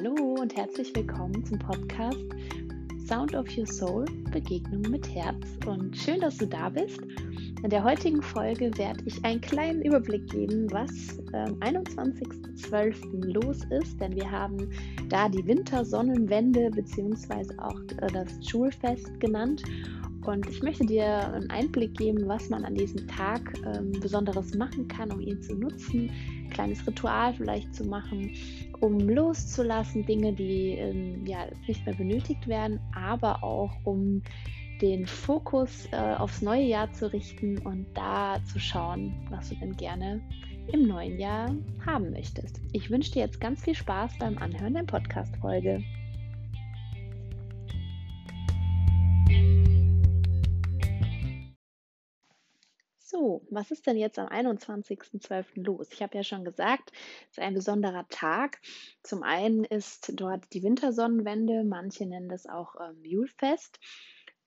Hallo und herzlich willkommen zum Podcast Sound of Your Soul Begegnung mit Herz. Und schön, dass du da bist. In der heutigen Folge werde ich einen kleinen Überblick geben, was am ähm, 21.12. los ist, denn wir haben da die Wintersonnenwende bzw. auch äh, das Schulfest genannt. Und ich möchte dir einen Einblick geben, was man an diesem Tag ähm, Besonderes machen kann, um ihn zu nutzen. Ein kleines Ritual vielleicht zu machen, um loszulassen, Dinge, die ähm, ja, nicht mehr benötigt werden, aber auch um den Fokus äh, aufs neue Jahr zu richten und da zu schauen, was du denn gerne im neuen Jahr haben möchtest. Ich wünsche dir jetzt ganz viel Spaß beim Anhören der Podcast-Folge. Was ist denn jetzt am 21.12. los? Ich habe ja schon gesagt, es ist ein besonderer Tag. Zum einen ist dort die Wintersonnenwende, manche nennen das auch ähm, Julfest.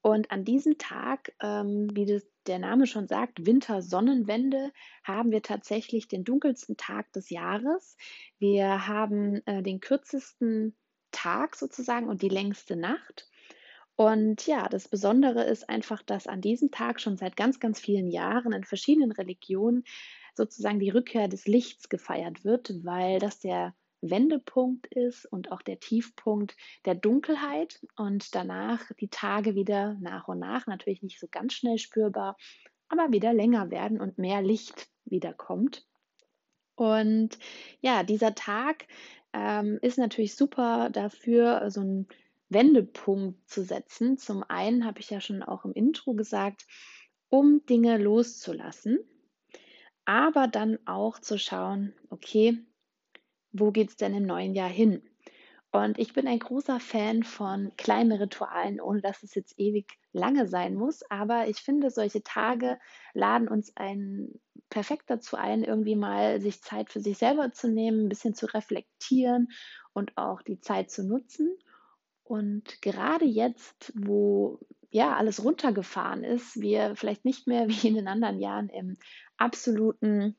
Und an diesem Tag, ähm, wie das, der Name schon sagt, Wintersonnenwende, haben wir tatsächlich den dunkelsten Tag des Jahres. Wir haben äh, den kürzesten Tag sozusagen und die längste Nacht. Und ja, das Besondere ist einfach, dass an diesem Tag schon seit ganz, ganz vielen Jahren in verschiedenen Religionen sozusagen die Rückkehr des Lichts gefeiert wird, weil das der Wendepunkt ist und auch der Tiefpunkt der Dunkelheit und danach die Tage wieder nach und nach, natürlich nicht so ganz schnell spürbar, aber wieder länger werden und mehr Licht wiederkommt. Und ja, dieser Tag ähm, ist natürlich super dafür, so ein Wendepunkt zu setzen. Zum einen habe ich ja schon auch im Intro gesagt, um Dinge loszulassen, aber dann auch zu schauen, okay, wo geht es denn im neuen Jahr hin? Und ich bin ein großer Fan von kleinen Ritualen, ohne dass es jetzt ewig lange sein muss. Aber ich finde, solche Tage laden uns ein perfekt dazu ein, irgendwie mal sich Zeit für sich selber zu nehmen, ein bisschen zu reflektieren und auch die Zeit zu nutzen. Und gerade jetzt, wo ja alles runtergefahren ist, wir vielleicht nicht mehr wie in den anderen Jahren im absoluten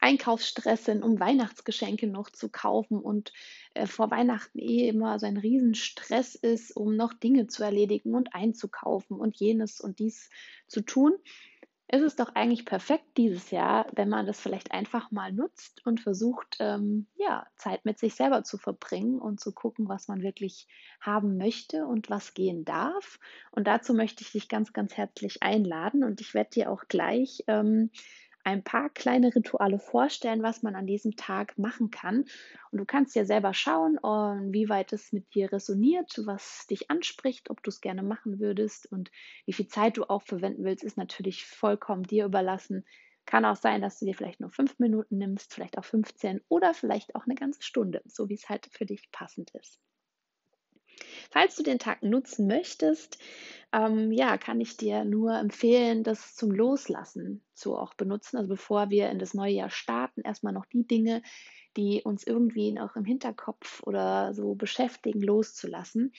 Einkaufsstress sind, um Weihnachtsgeschenke noch zu kaufen und äh, vor Weihnachten eh immer so ein Riesenstress ist, um noch Dinge zu erledigen und einzukaufen und jenes und dies zu tun, ist es doch eigentlich perfekt dieses Jahr, wenn man das vielleicht einfach mal nutzt und versucht, ähm, ja, Zeit mit sich selber zu verbringen und zu gucken, was man wirklich haben möchte und was gehen darf. Und dazu möchte ich dich ganz, ganz herzlich einladen und ich werde dir auch gleich ähm, ein paar kleine Rituale vorstellen, was man an diesem Tag machen kann. Und du kannst dir selber schauen, ähm, wie weit es mit dir resoniert, was dich anspricht, ob du es gerne machen würdest und wie viel Zeit du auch verwenden willst, ist natürlich vollkommen dir überlassen. Kann auch sein, dass du dir vielleicht nur fünf Minuten nimmst, vielleicht auch 15 oder vielleicht auch eine ganze Stunde, so wie es halt für dich passend ist. Falls du den Tag nutzen möchtest, ähm, ja, kann ich dir nur empfehlen, das zum Loslassen zu auch benutzen. Also bevor wir in das neue Jahr starten, erstmal noch die Dinge, die uns irgendwie auch im Hinterkopf oder so beschäftigen, loszulassen.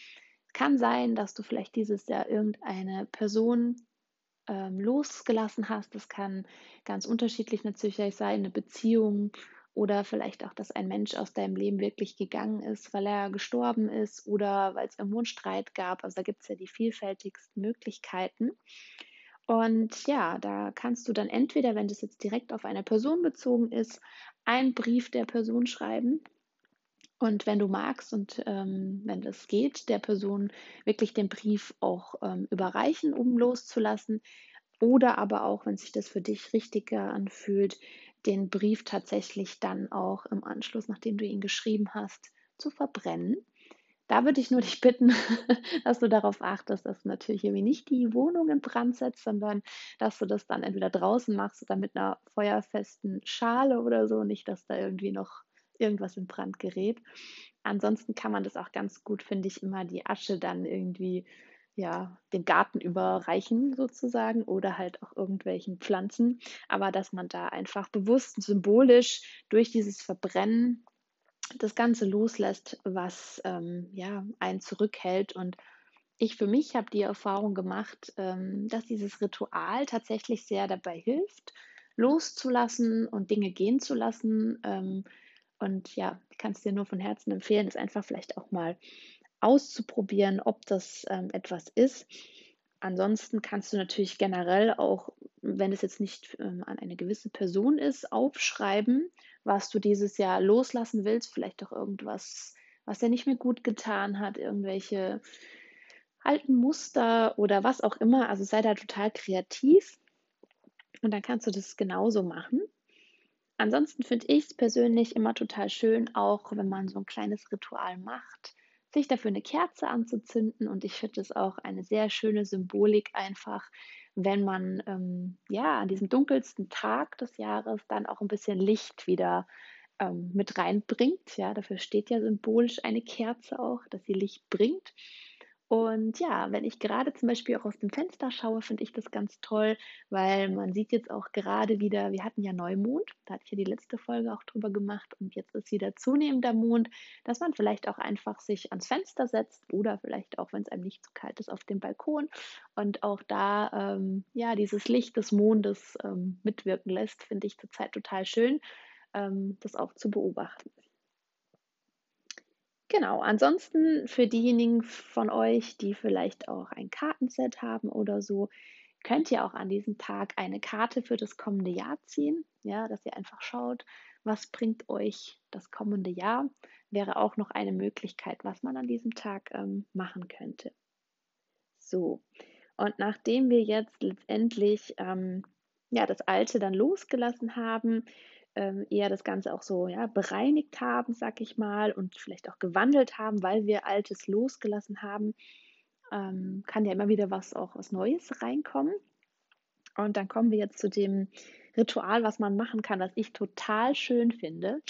Kann sein, dass du vielleicht dieses Jahr irgendeine Person ähm, losgelassen hast. Das kann ganz unterschiedlich natürlich sein, eine Beziehung oder vielleicht auch, dass ein Mensch aus deinem Leben wirklich gegangen ist, weil er gestorben ist oder weil es irgendwo einen Streit gab. Also da gibt es ja die vielfältigsten Möglichkeiten. Und ja, da kannst du dann entweder, wenn das jetzt direkt auf eine Person bezogen ist, einen Brief der Person schreiben. Und wenn du magst und ähm, wenn das geht, der Person wirklich den Brief auch ähm, überreichen, um loszulassen. Oder aber auch, wenn sich das für dich richtiger anfühlt, den Brief tatsächlich dann auch im Anschluss, nachdem du ihn geschrieben hast, zu verbrennen. Da würde ich nur dich bitten, dass du darauf achtest, dass du natürlich irgendwie nicht die Wohnung in Brand setzt, sondern dass du das dann entweder draußen machst oder mit einer feuerfesten Schale oder so, nicht, dass da irgendwie noch irgendwas in Brand gerät. Ansonsten kann man das auch ganz gut, finde ich, immer die Asche dann irgendwie ja, den Garten überreichen sozusagen oder halt auch irgendwelchen Pflanzen, aber dass man da einfach bewusst symbolisch durch dieses Verbrennen das Ganze loslässt, was ähm, ja einen zurückhält. Und ich für mich habe die Erfahrung gemacht, ähm, dass dieses Ritual tatsächlich sehr dabei hilft, loszulassen und Dinge gehen zu lassen, ähm, Und ja, ich kann es dir nur von Herzen empfehlen, es einfach vielleicht auch mal auszuprobieren, ob das ähm, etwas ist. Ansonsten kannst du natürlich generell auch, wenn es jetzt nicht ähm, an eine gewisse Person ist, aufschreiben, was du dieses Jahr loslassen willst. Vielleicht auch irgendwas, was dir nicht mehr gut getan hat, irgendwelche alten Muster oder was auch immer. Also sei da total kreativ und dann kannst du das genauso machen. Ansonsten finde ich es persönlich immer total schön, auch wenn man so ein kleines Ritual macht, sich dafür eine Kerze anzuzünden. Und ich finde es auch eine sehr schöne Symbolik einfach, wenn man ähm, ja an diesem dunkelsten Tag des Jahres dann auch ein bisschen Licht wieder ähm, mit reinbringt. Ja, dafür steht ja symbolisch eine Kerze auch, dass sie Licht bringt. Und ja, wenn ich gerade zum Beispiel auch aus dem Fenster schaue, finde ich das ganz toll, weil man sieht jetzt auch gerade wieder, wir hatten ja Neumond, da hatte ich ja die letzte Folge auch drüber gemacht und jetzt ist wieder zunehmender Mond, dass man vielleicht auch einfach sich ans Fenster setzt oder vielleicht auch, wenn es einem nicht zu kalt ist, auf dem Balkon und auch da ähm, ja dieses Licht des Mondes ähm, mitwirken lässt, finde ich zurzeit total schön, ähm, das auch zu beobachten. Genau, ansonsten für diejenigen von euch, die vielleicht auch ein Kartenset haben oder so, könnt ihr auch an diesem Tag eine Karte für das kommende Jahr ziehen. Ja, dass ihr einfach schaut, was bringt euch das kommende Jahr. Wäre auch noch eine Möglichkeit, was man an diesem Tag ähm, machen könnte. So, und nachdem wir jetzt letztendlich ähm, ja, das Alte dann losgelassen haben, eher das Ganze auch so ja, bereinigt haben, sag ich mal, und vielleicht auch gewandelt haben, weil wir Altes losgelassen haben, ähm, kann ja immer wieder was auch was Neues reinkommen. Und dann kommen wir jetzt zu dem Ritual, was man machen kann, was ich total schön finde.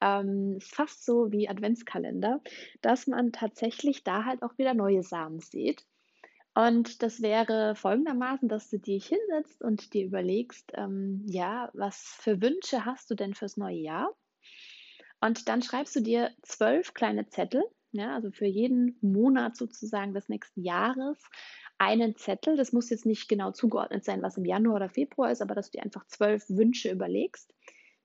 Ähm, fast so wie Adventskalender, dass man tatsächlich da halt auch wieder neue Samen sieht. Und das wäre folgendermaßen, dass du dich hinsetzt und dir überlegst, ähm, ja, was für Wünsche hast du denn fürs neue Jahr? Und dann schreibst du dir zwölf kleine Zettel, ja, also für jeden Monat sozusagen des nächsten Jahres einen Zettel. Das muss jetzt nicht genau zugeordnet sein, was im Januar oder Februar ist, aber dass du dir einfach zwölf Wünsche überlegst.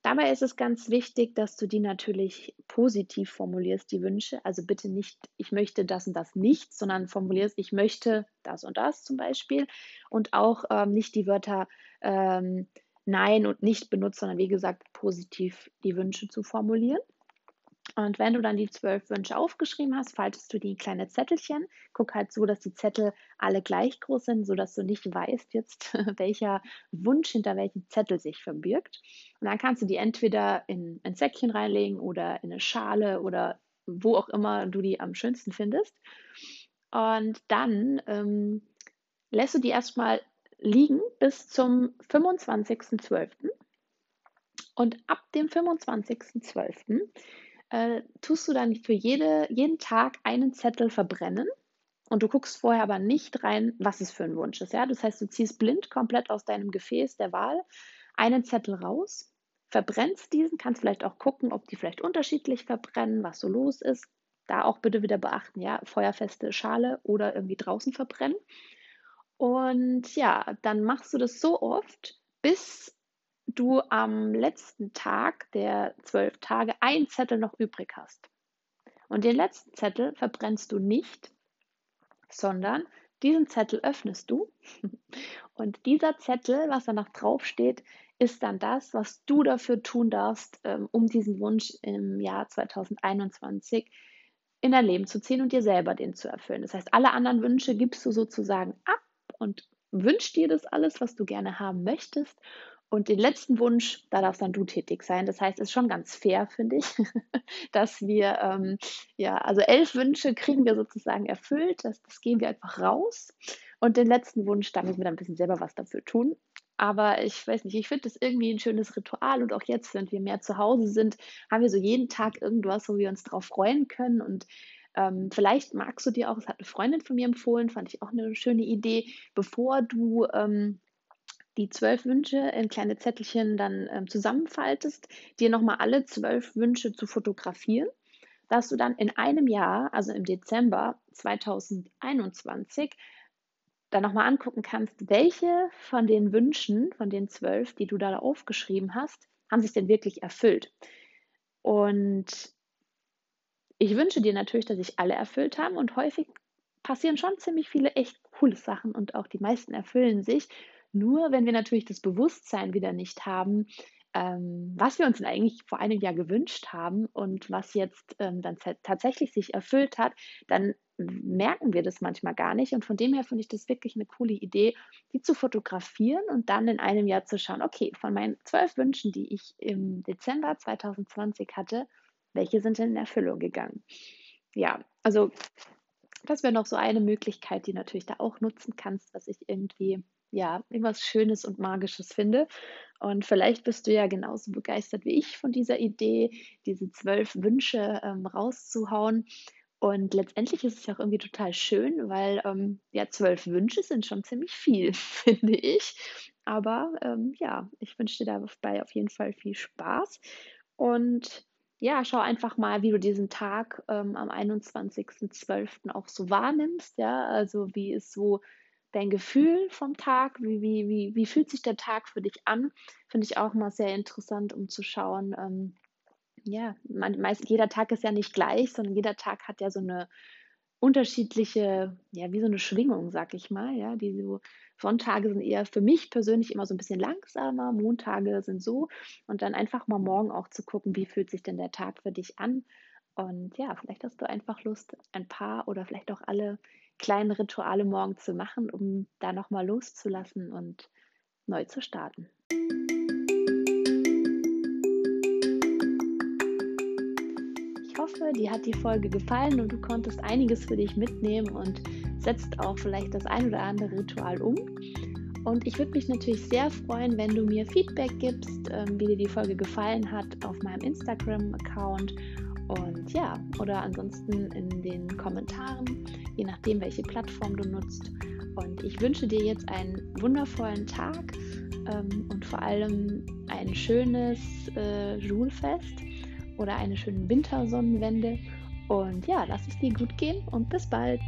Dabei ist es ganz wichtig, dass du die natürlich positiv formulierst, die Wünsche. Also bitte nicht, ich möchte das und das nicht, sondern formulierst, ich möchte das und das zum Beispiel. Und auch ähm, nicht die Wörter ähm, Nein und nicht benutzt, sondern wie gesagt, positiv die Wünsche zu formulieren. Und wenn du dann die zwölf Wünsche aufgeschrieben hast, faltest du die in kleine Zettelchen. Guck halt so, dass die Zettel alle gleich groß sind, sodass du nicht weißt jetzt, welcher Wunsch hinter welchem Zettel sich verbirgt. Und dann kannst du die entweder in ein Säckchen reinlegen oder in eine Schale oder wo auch immer du die am schönsten findest. Und dann ähm, lässt du die erstmal liegen bis zum 25.12. Und ab dem 25.12 äh, tust du dann für jede, jeden Tag einen Zettel verbrennen und du guckst vorher aber nicht rein, was es für ein Wunsch ist. Ja? Das heißt, du ziehst blind komplett aus deinem Gefäß der Wahl einen Zettel raus, verbrennst diesen, kannst vielleicht auch gucken, ob die vielleicht unterschiedlich verbrennen, was so los ist. Da auch bitte wieder beachten, ja, feuerfeste Schale oder irgendwie draußen verbrennen. Und ja, dann machst du das so oft, bis du am letzten Tag der zwölf Tage einen Zettel noch übrig hast. Und den letzten Zettel verbrennst du nicht, sondern diesen Zettel öffnest du. Und dieser Zettel, was danach draufsteht, ist dann das, was du dafür tun darfst, ähm, um diesen Wunsch im Jahr 2021 in dein Leben zu ziehen und dir selber den zu erfüllen. Das heißt, alle anderen Wünsche gibst du sozusagen ab und wünschst dir das alles, was du gerne haben möchtest und den letzten Wunsch, da darfst dann du tätig sein. Das heißt, es ist schon ganz fair, finde ich, dass wir, ähm, ja, also elf Wünsche kriegen wir sozusagen erfüllt. Das, das gehen wir einfach raus. Und den letzten Wunsch, da müssen wir dann ein bisschen selber was dafür tun. Aber ich weiß nicht, ich finde das irgendwie ein schönes Ritual. Und auch jetzt, wenn wir mehr zu Hause sind, haben wir so jeden Tag irgendwas, wo wir uns drauf freuen können. Und ähm, vielleicht magst du dir auch, es hat eine Freundin von mir empfohlen, fand ich auch eine schöne Idee, bevor du ähm, die zwölf Wünsche in kleine Zettelchen dann ähm, zusammenfaltest, dir nochmal alle zwölf Wünsche zu fotografieren, dass du dann in einem Jahr, also im Dezember 2021, dann nochmal angucken kannst, welche von den Wünschen, von den zwölf, die du da aufgeschrieben hast, haben sich denn wirklich erfüllt. Und ich wünsche dir natürlich, dass sich alle erfüllt haben und häufig passieren schon ziemlich viele echt coole Sachen und auch die meisten erfüllen sich. Nur wenn wir natürlich das Bewusstsein wieder nicht haben, ähm, was wir uns eigentlich vor einem Jahr gewünscht haben und was jetzt ähm, dann tatsächlich sich erfüllt hat, dann merken wir das manchmal gar nicht. Und von dem her finde ich das wirklich eine coole Idee, die zu fotografieren und dann in einem Jahr zu schauen, okay, von meinen zwölf Wünschen, die ich im Dezember 2020 hatte, welche sind denn in Erfüllung gegangen? Ja, also das wäre noch so eine Möglichkeit, die natürlich da auch nutzen kannst, was ich irgendwie ja, irgendwas Schönes und Magisches finde. Und vielleicht bist du ja genauso begeistert wie ich von dieser Idee, diese zwölf Wünsche ähm, rauszuhauen. Und letztendlich ist es ja auch irgendwie total schön, weil ähm, ja, zwölf Wünsche sind schon ziemlich viel, finde ich. Aber ähm, ja, ich wünsche dir dabei auf jeden Fall viel Spaß. Und ja, schau einfach mal, wie du diesen Tag ähm, am 21.12. auch so wahrnimmst. Ja, also wie ist so dein Gefühl vom Tag, wie, wie, wie, wie fühlt sich der Tag für dich an? Finde ich auch mal sehr interessant, um zu schauen. Ähm, ja, man, meist, jeder Tag ist ja nicht gleich, sondern jeder Tag hat ja so eine unterschiedliche, ja, wie so eine Schwingung, sag ich mal, ja, die so Sonntage sind eher für mich persönlich immer so ein bisschen langsamer, Montage sind so und dann einfach mal morgen auch zu gucken, wie fühlt sich denn der Tag für dich an und ja, vielleicht hast du einfach Lust, ein paar oder vielleicht auch alle kleinen Rituale morgen zu machen, um da nochmal loszulassen und neu zu starten. Ich hoffe, dir hat die Folge gefallen und du konntest einiges für dich mitnehmen und setzt auch vielleicht das ein oder andere Ritual um. Und ich würde mich natürlich sehr freuen, wenn du mir Feedback gibst, ähm, wie dir die Folge gefallen hat auf meinem Instagram-Account und ja, oder ansonsten in den Kommentaren, je nachdem, welche Plattform du nutzt. Und ich wünsche dir jetzt einen wundervollen Tag ähm, und vor allem ein schönes äh, Schulfest oder eine schöne Wintersonnenwende. Und ja, lass es dir gut gehen und bis bald.